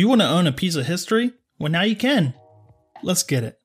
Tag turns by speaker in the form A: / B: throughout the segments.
A: You want to own a piece of history? Well, now you can. Let's get it.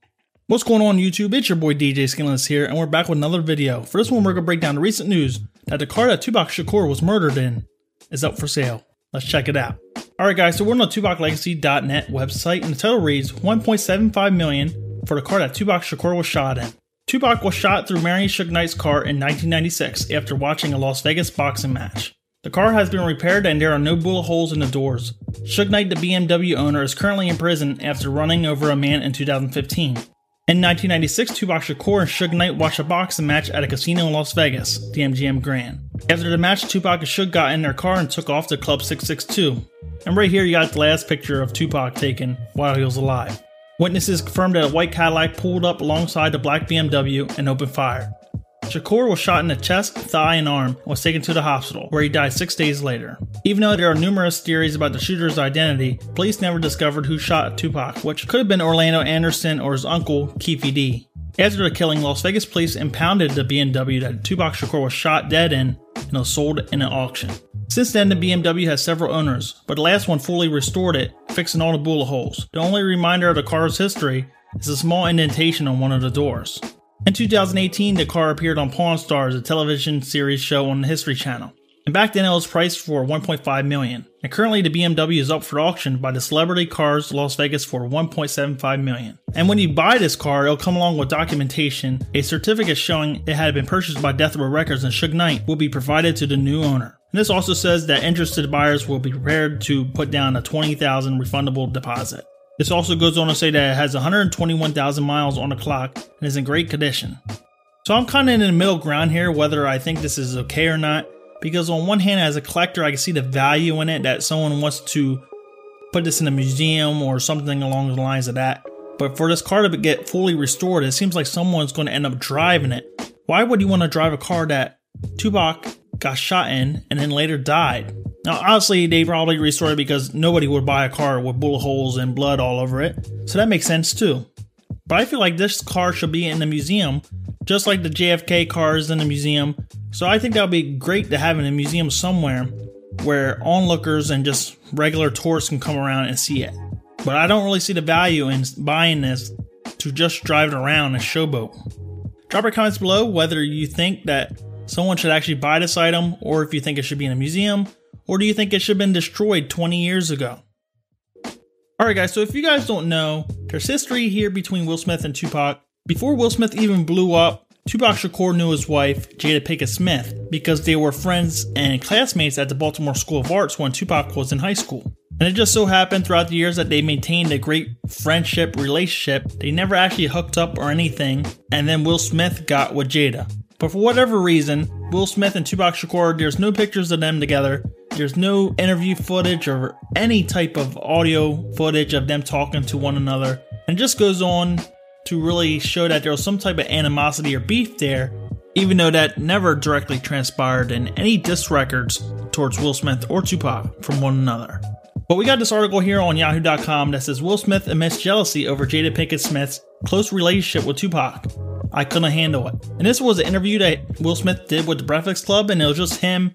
A: What's going on YouTube? It's your boy DJ Skinless here, and we're back with another video. For this one, we're to break down the recent news that the car that Tupac Shakur was murdered in is up for sale. Let's check it out. Alright guys, so we're on the TupacLegacy.net website, and the title reads 1.75 million for the car that Tupac Shakur was shot in. Tupac was shot through marrying Suge Knight's car in 1996 after watching a Las Vegas boxing match. The car has been repaired and there are no bullet holes in the doors. Suge Knight, the BMW owner, is currently in prison after running over a man in 2015. In 1996, Tupac Shakur and Suge Knight watched a boxing match at a casino in Las Vegas, the MGM Grand. After the match, Tupac and Suge got in their car and took off to Club 662. And right here, you got the last picture of Tupac taken while he was alive. Witnesses confirmed that a white Cadillac pulled up alongside the black BMW and opened fire. Shakur was shot in the chest, thigh, and arm and was taken to the hospital, where he died six days later. Even though there are numerous theories about the shooter's identity, police never discovered who shot Tupac, which could have been Orlando Anderson or his uncle, Keffe D. After the killing, Las Vegas police impounded the BMW that Tupac Shakur was shot dead in and was sold in an auction. Since then, the BMW has several owners, but the last one fully restored it, fixing all the bullet holes. The only reminder of the car's history is a small indentation on one of the doors. In 2018, the car appeared on Pawn Stars, a television series show on the History Channel. And back then it was priced for 1.5 million. And currently the BMW is up for auction by the Celebrity Cars Las Vegas for 1.75 million. And when you buy this car, it'll come along with documentation, a certificate showing it had been purchased by Death Row Records and Suge Knight will be provided to the new owner. And this also says that interested buyers will be prepared to put down a 20,000 refundable deposit. This also goes on to say that it has 121,000 miles on the clock and is in great condition. So I'm kind of in the middle ground here whether I think this is okay or not because on one hand as a collector I can see the value in it that someone wants to put this in a museum or something along the lines of that. But for this car to get fully restored, it seems like someone's going to end up driving it. Why would you want to drive a car that Tupac got shot in and then later died? Now, honestly, they probably restored it because nobody would buy a car with bullet holes and blood all over it, so that makes sense too. But I feel like this car should be in the museum, just like the JFK cars in the museum. So I think that would be great to have in a museum somewhere where onlookers and just regular tourists can come around and see it. But I don't really see the value in buying this to just drive it around and showboat. Drop your comments below whether you think that someone should actually buy this item or if you think it should be in a museum or do you think it should have been destroyed 20 years ago? Alright, guys, so if you guys don't know, there's history here between Will Smith and Tupac. Before Will Smith even blew up, Tupac Shakur knew his wife, Jada Pinkett Smith, because they were friends and classmates at the Baltimore School of Arts when Tupac was in high school. And it just so happened throughout the years that they maintained a great friendship relationship. They never actually hooked up or anything, and then Will Smith got with Jada. But for whatever reason, Will Smith and Tupac Shakur, there's no pictures of them together. There's no interview footage or any type of audio footage of them talking to one another. And just goes on to really show that there was some type of animosity or beef there, even though that never directly transpired in any diss records towards Will Smith or Tupac from one another. But we got this article here on yahoo.com that says Will Smith admits jealousy over Jada Pinkett Smith's close relationship with Tupac. I couldn't handle it. And this was an interview that Will Smith did with the Breakfast Club, and it was just him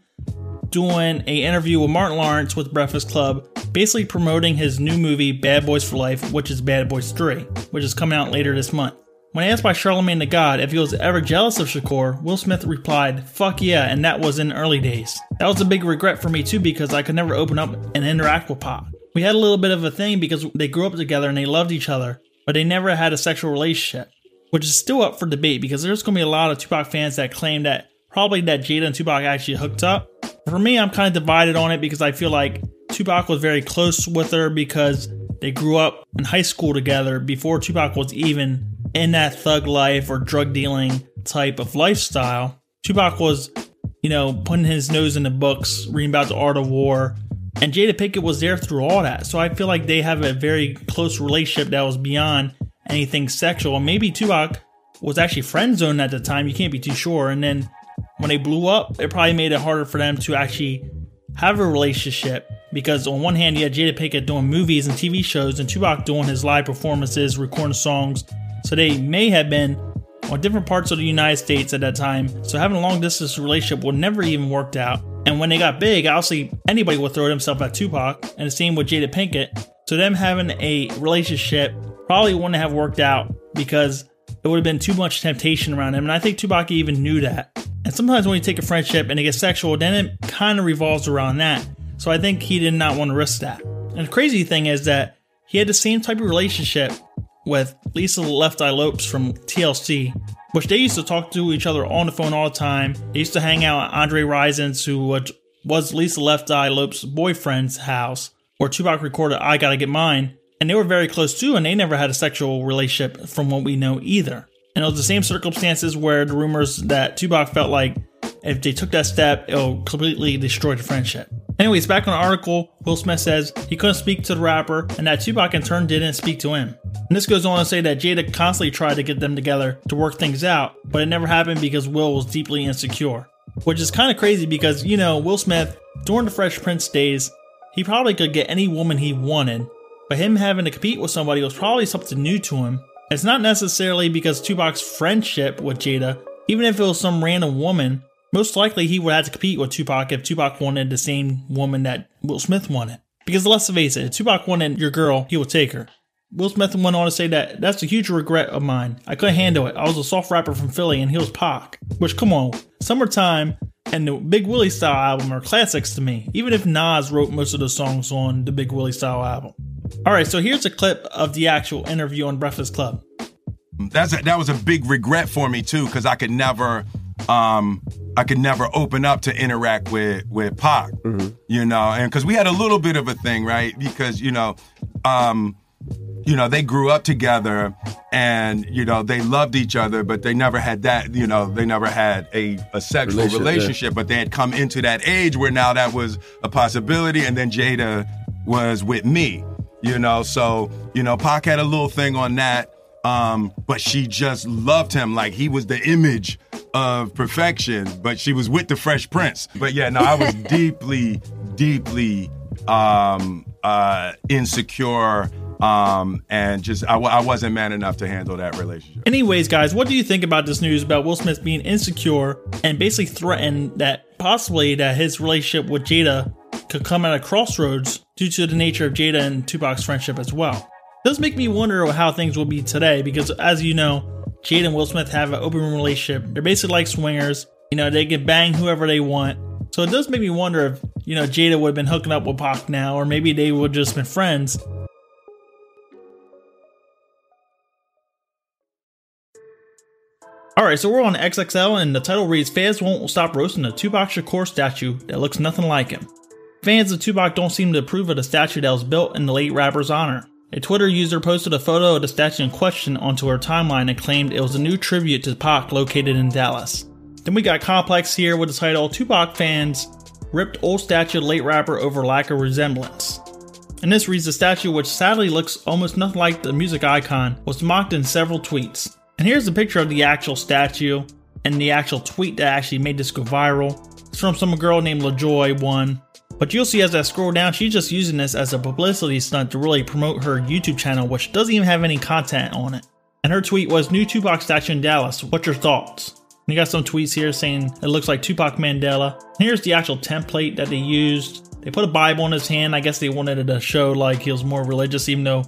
A: doing a interview with Martin Lawrence with Breakfast Club, basically promoting his new movie Bad Boys for Life, which is Bad Boys 3, which is coming out later this month. When asked by Charlemagne the God if he was ever jealous of Shakur, Will Smith replied, Fuck yeah, and that was in early days. That was a big regret for me too because I could never open up and interact with Pac. We had a little bit of a thing because they grew up together and they loved each other, but they never had a sexual relationship, which is still up for debate because there's going to be a lot of Tupac fans that claim that probably that Jada and Tupac actually hooked up, for me, I'm kind of divided on it because I feel like Tupac was very close with her because they grew up in high school together before Tupac was even in that thug life or drug dealing type of lifestyle. Tupac was, you know, putting his nose in the books, reading about the art of war, and Jada Pinkett was there through all that. So I feel like they have a very close relationship that was beyond anything sexual. Maybe Tupac was actually friend zoned at the time. You can't be too sure. And then when they blew up, it probably made it harder for them to actually have a relationship because on one hand you had Jada Pinkett doing movies and TV shows and Tupac doing his live performances, recording songs. So they may have been on different parts of the United States at that time. So having a long distance relationship would never even worked out. And when they got big, obviously anybody would throw themselves at Tupac, and the same with Jada Pinkett. So them having a relationship probably wouldn't have worked out because it would have been too much temptation around him. And I think Tupac even knew that. And sometimes when you take a friendship and it gets sexual, then it kind of revolves around that. So I think he did not want to risk that. And the crazy thing is that he had the same type of relationship with Lisa Left Eye Lopes from TLC, which they used to talk to each other on the phone all the time. They used to hang out at Andre Rison's, who was Lisa Left Eye Lopes' boyfriend's house where Tupac recorded I Gotta Get Mine, and they were very close too, and they never had a sexual relationship from what we know either. And it was the same circumstances where the rumors that Tupac felt like if they took that step, it'll completely destroy the friendship. Anyways, back on the article, Will Smith says he couldn't speak to the rapper and that Tupac in turn didn't speak to him. And this goes on to say that Jada constantly tried to get them together to work things out, but it never happened because Will was deeply insecure. Which is kind of crazy because, you know, Will Smith, during the Fresh Prince days, he probably could get any woman he wanted, but him having to compete with somebody was probably something new to him. It's not necessarily because Tupac's friendship with Jada, even if it was some random woman, most likely he would have to compete with Tupac if Tupac wanted the same woman that Will Smith wanted. Because let's face it, if Tupac wanted your girl, he would take her. Will Smith went on to say that that's a huge regret of mine. I couldn't handle it. I was a soft rapper from Philly and he was Pac. Which, come on, Summertime and the Big Willie Style album are classics to me, even if Nas wrote most of the songs on the Big Willie Style album. Alright, so here's a clip of the actual interview on Breakfast Club.
B: That's a, that was a big regret for me too, because I could never um, I could never open up to interact with with Pac, mm-hmm. you know, and because we had a little bit of a thing, right? Because you know, um, you know, they grew up together and, you know, they loved each other, but they never had that, you know, they never had a, a sexual relationship, relationship yeah. but they had come into that age where now that was a possibility. And then Jada was with me, you know, so, you know, Pac had a little thing on that. Um, but she just loved him like he was the image of perfection, but she was with the Fresh Prince. But yeah, no, I was deeply, deeply um, uh, insecure um, and just I, I wasn't man enough to handle that relationship.
A: Anyways, guys, what do you think about this news about Will Smith being insecure and basically threatened that possibly that his relationship with Jada could come at a crossroads due to the nature of Jada and Tupac's friendship as well? Does make me wonder how things will be today because, as you know, Jada and Will Smith have an open relationship. They're basically like swingers. You know, they can bang whoever they want. So it does make me wonder if, you know, Jada would have been hooking up with Pac now, or maybe they would just been friends Alright, so we're on XXL and the title reads Fans won't stop roasting the Tupac Shakur statue that looks nothing like him. Fans of Tupac don't seem to approve of the statue that was built in the late rapper's honor. A Twitter user posted a photo of the statue in question onto her timeline and claimed it was a new tribute to Pac located in Dallas. Then we got Complex here with the title Tupac fans ripped old statue late rapper over lack of resemblance. And this reads the statue, which sadly looks almost nothing like the music icon, was mocked in several tweets. And here's a picture of the actual statue and the actual tweet that actually made this go viral. It's from some girl named LaJoy1. But you'll see as I scroll down, she's just using this as a publicity stunt to really promote her YouTube channel, which doesn't even have any content on it. And her tweet was New Tupac statue in Dallas. What's your thoughts? And you got some tweets here saying it looks like Tupac Mandela. And here's the actual template that they used. They put a Bible in his hand. I guess they wanted it to show like he was more religious, even though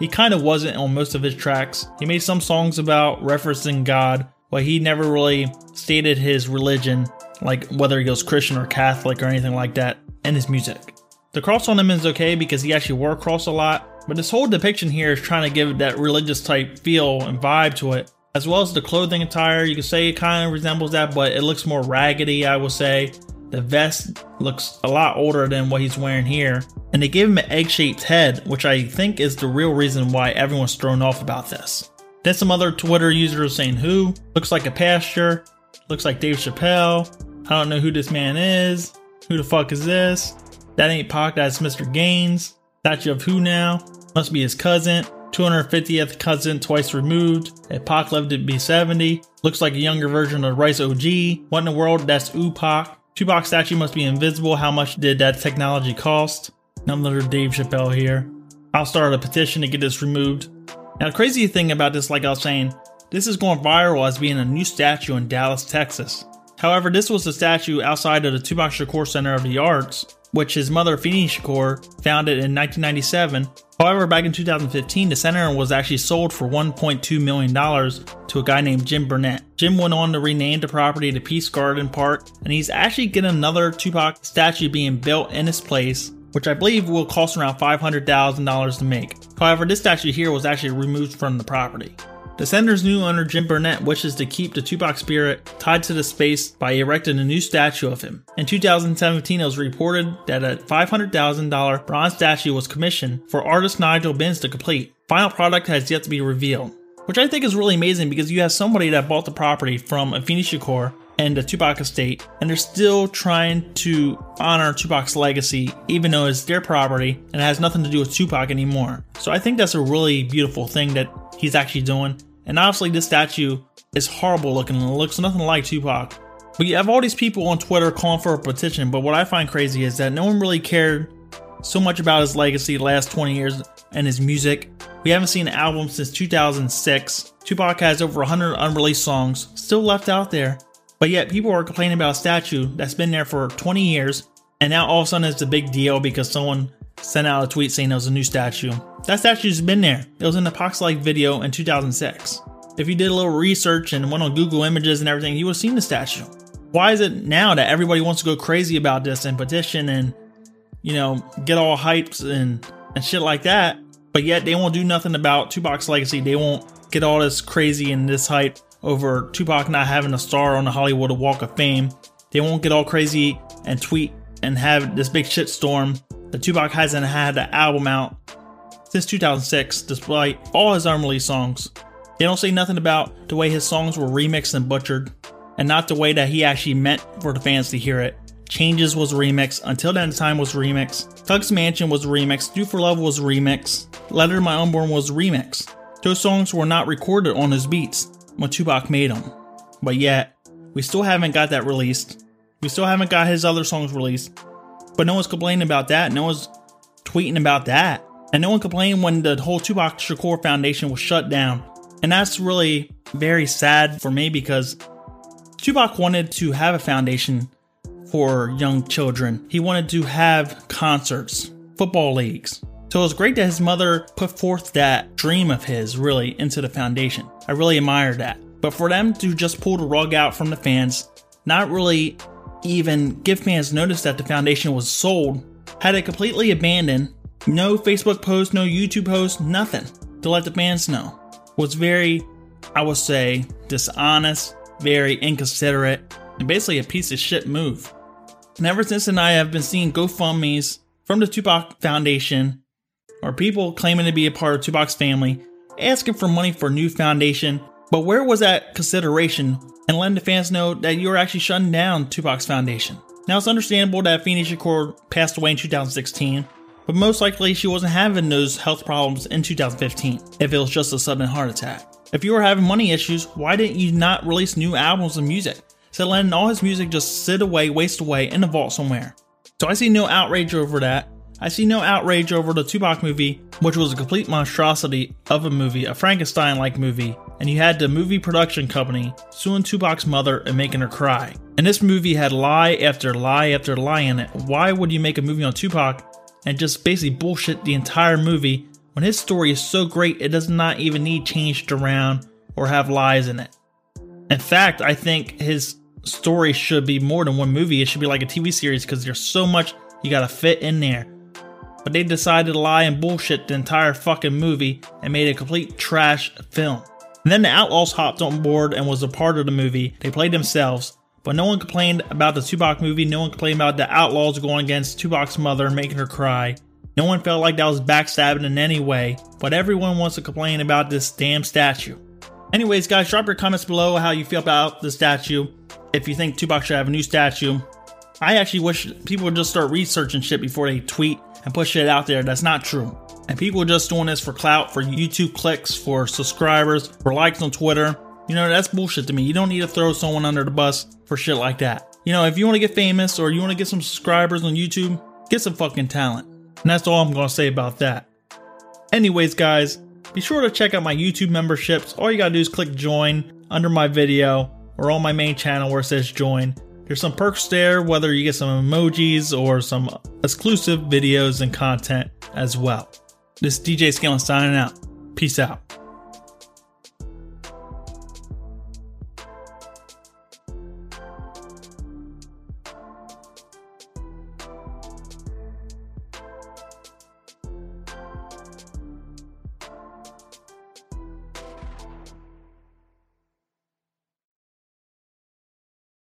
A: he kind of wasn't on most of his tracks. He made some songs about referencing God, but he never really stated his religion, like whether he was Christian or Catholic or anything like that, in his music. The cross on him is okay because he actually wore a cross a lot, but this whole depiction here is trying to give that religious type feel and vibe to it, as well as the clothing attire. You could say it kind of resembles that, but it looks more raggedy, I would say. The vest looks a lot older than what he's wearing here. And they gave him an egg shaped head, which I think is the real reason why everyone's thrown off about this. Then some other Twitter users saying who, looks like a pasture, looks like Dave Chappelle, I don't know who this man is, who the fuck is this? That ain't Pac, that's Mr. Gaines. Statue of who now? Must be his cousin. 250th cousin twice removed. If Pac lived to be 70. Looks like a younger version of Rice OG. What in the world? That's Upac. Tupac statue must be invisible. How much did that technology cost? Another Dave Chappelle here. I'll start a petition to get this removed. Now, the crazy thing about this, like I was saying, this is going viral as being a new statue in Dallas, Texas. However, this was a statue outside of the Tupac Shakur Center of the Arts, which his mother Afeni Shakur founded in 1997. However, back in 2015, the center was actually sold for 1.2 million dollars to a guy named Jim Burnett. Jim went on to rename the property to Peace Garden Park, and he's actually getting another Tupac statue being built in his place which I believe will cost around $500,000 to make. However, this statue here was actually removed from the property. The center's new owner, Jim Burnett, wishes to keep the Tupac spirit tied to the space by erecting a new statue of him. In 2017, it was reported that a $500,000 bronze statue was commissioned for artist Nigel Benz to complete. Final product has yet to be revealed, which I think is really amazing because you have somebody that bought the property from Afeni Shakur and the Tupac estate, and they're still trying to honor Tupac's legacy, even though it's their property and it has nothing to do with Tupac anymore. So I think that's a really beautiful thing that he's actually doing. And obviously, this statue is horrible looking and it looks nothing like Tupac. But you have all these people on Twitter calling for a petition, but what I find crazy is that no one really cared so much about his legacy the last 20 years and his music. We haven't seen an album since 2006. Tupac has over 100 unreleased songs still left out there. But yet people are complaining about a statue that's been there for 20 years, and now all of a sudden it's a big deal because someone sent out a tweet saying it was a new statue. That statue's been there. It was in the Pac's Life video in 2006. If you did a little research and went on Google Images and everything, you would have seen the statue. Why is it now that everybody wants to go crazy about this and petition and, you know, get all hypes and, and shit like that, but yet they won't do nothing about Tupac's legacy? They won't get all this crazy and this hype over Tupac not having a star on the Hollywood Walk of Fame. They won't get all crazy and tweet and have this big shitstorm that Tupac hasn't had the album out since 2006, despite all his unreleased songs. They don't say nothing about the way his songs were remixed and butchered, and not the way that he actually meant for the fans to hear it. Changes was remixed, Until That Time was remixed, Thugz Mansion was remixed, Do for Love was remixed, Letter to My Unborn was remixed. Those songs were not recorded on his beats when Tupac made them. But yet, we still haven't got that released. We still haven't got his other songs released. But no one's complaining about that. No one's tweeting about that. And no one complained when the whole Tupac Shakur Foundation was shut down. And that's really very sad for me because Tupac wanted to have a foundation for young children. He wanted to have concerts, football leagues. So it was great that his mother put forth that dream of his really into the foundation. I really admire that. But for them to just pull the rug out from the fans, not really even give fans notice that the foundation was sold, had it completely abandoned, no Facebook post, no YouTube post, nothing to let the fans know, was very, I would say, dishonest, very inconsiderate, and basically a piece of shit move. And ever since then, I have been seeing GoFundMe's from the Tupac Foundation or people claiming to be a part of Tupac's family asking for money for a new foundation. But where was that consideration and letting the fans know that you were actually shutting down Tupac's foundation? Now it's understandable that Afeni Shakur passed away in 2016, but most likely she wasn't having those health problems in 2015 if it was just a sudden heart attack. If you were having money issues, why didn't you not release new albums of music? Instead letting all his music just sit away, waste away in the vault somewhere. So I see no outrage over that, I see no outrage over the Tupac movie, which was a complete monstrosity of a movie, a Frankenstein like movie, and you had the movie production company suing Tupac's mother and making her cry. And this movie had lie after lie after lie in it. Why would you make a movie on Tupac and just basically bullshit the entire movie when his story is so great it does not even need changed around or have lies in it? In fact, I think his story should be more than one movie. It should be like a TV series because there's so much you gotta fit in there but they decided to lie and bullshit the entire fucking movie and made a complete trash film. And then the Outlawz hopped on board and was a part of the movie. They played themselves, but no one complained about the Tupac movie. No one complained about the Outlawz going against Tupac's mother and making her cry. No one felt like that was backstabbing in any way, but everyone wants to complain about this damn statue. Anyways, guys, drop your comments below how you feel about the statue. If you think Tupac should have a new statue, I actually wish people would just start researching shit before they tweet and push shit out there that's not true. And people are just doing this for clout, for YouTube clicks, for subscribers, for likes on Twitter. You know, that's bullshit to me. You don't need to throw someone under the bus for shit like that. You know, if you want to get famous or you want to get some subscribers on YouTube, get some fucking talent. And that's all I'm going to say about that. Anyways, guys, be sure to check out my YouTube memberships. All you got to do is click join under my video or on my main channel where it says join There's some perks there, whether you get some emojis or some exclusive videos and content as well. This DJ Scanlon signing out. Peace out.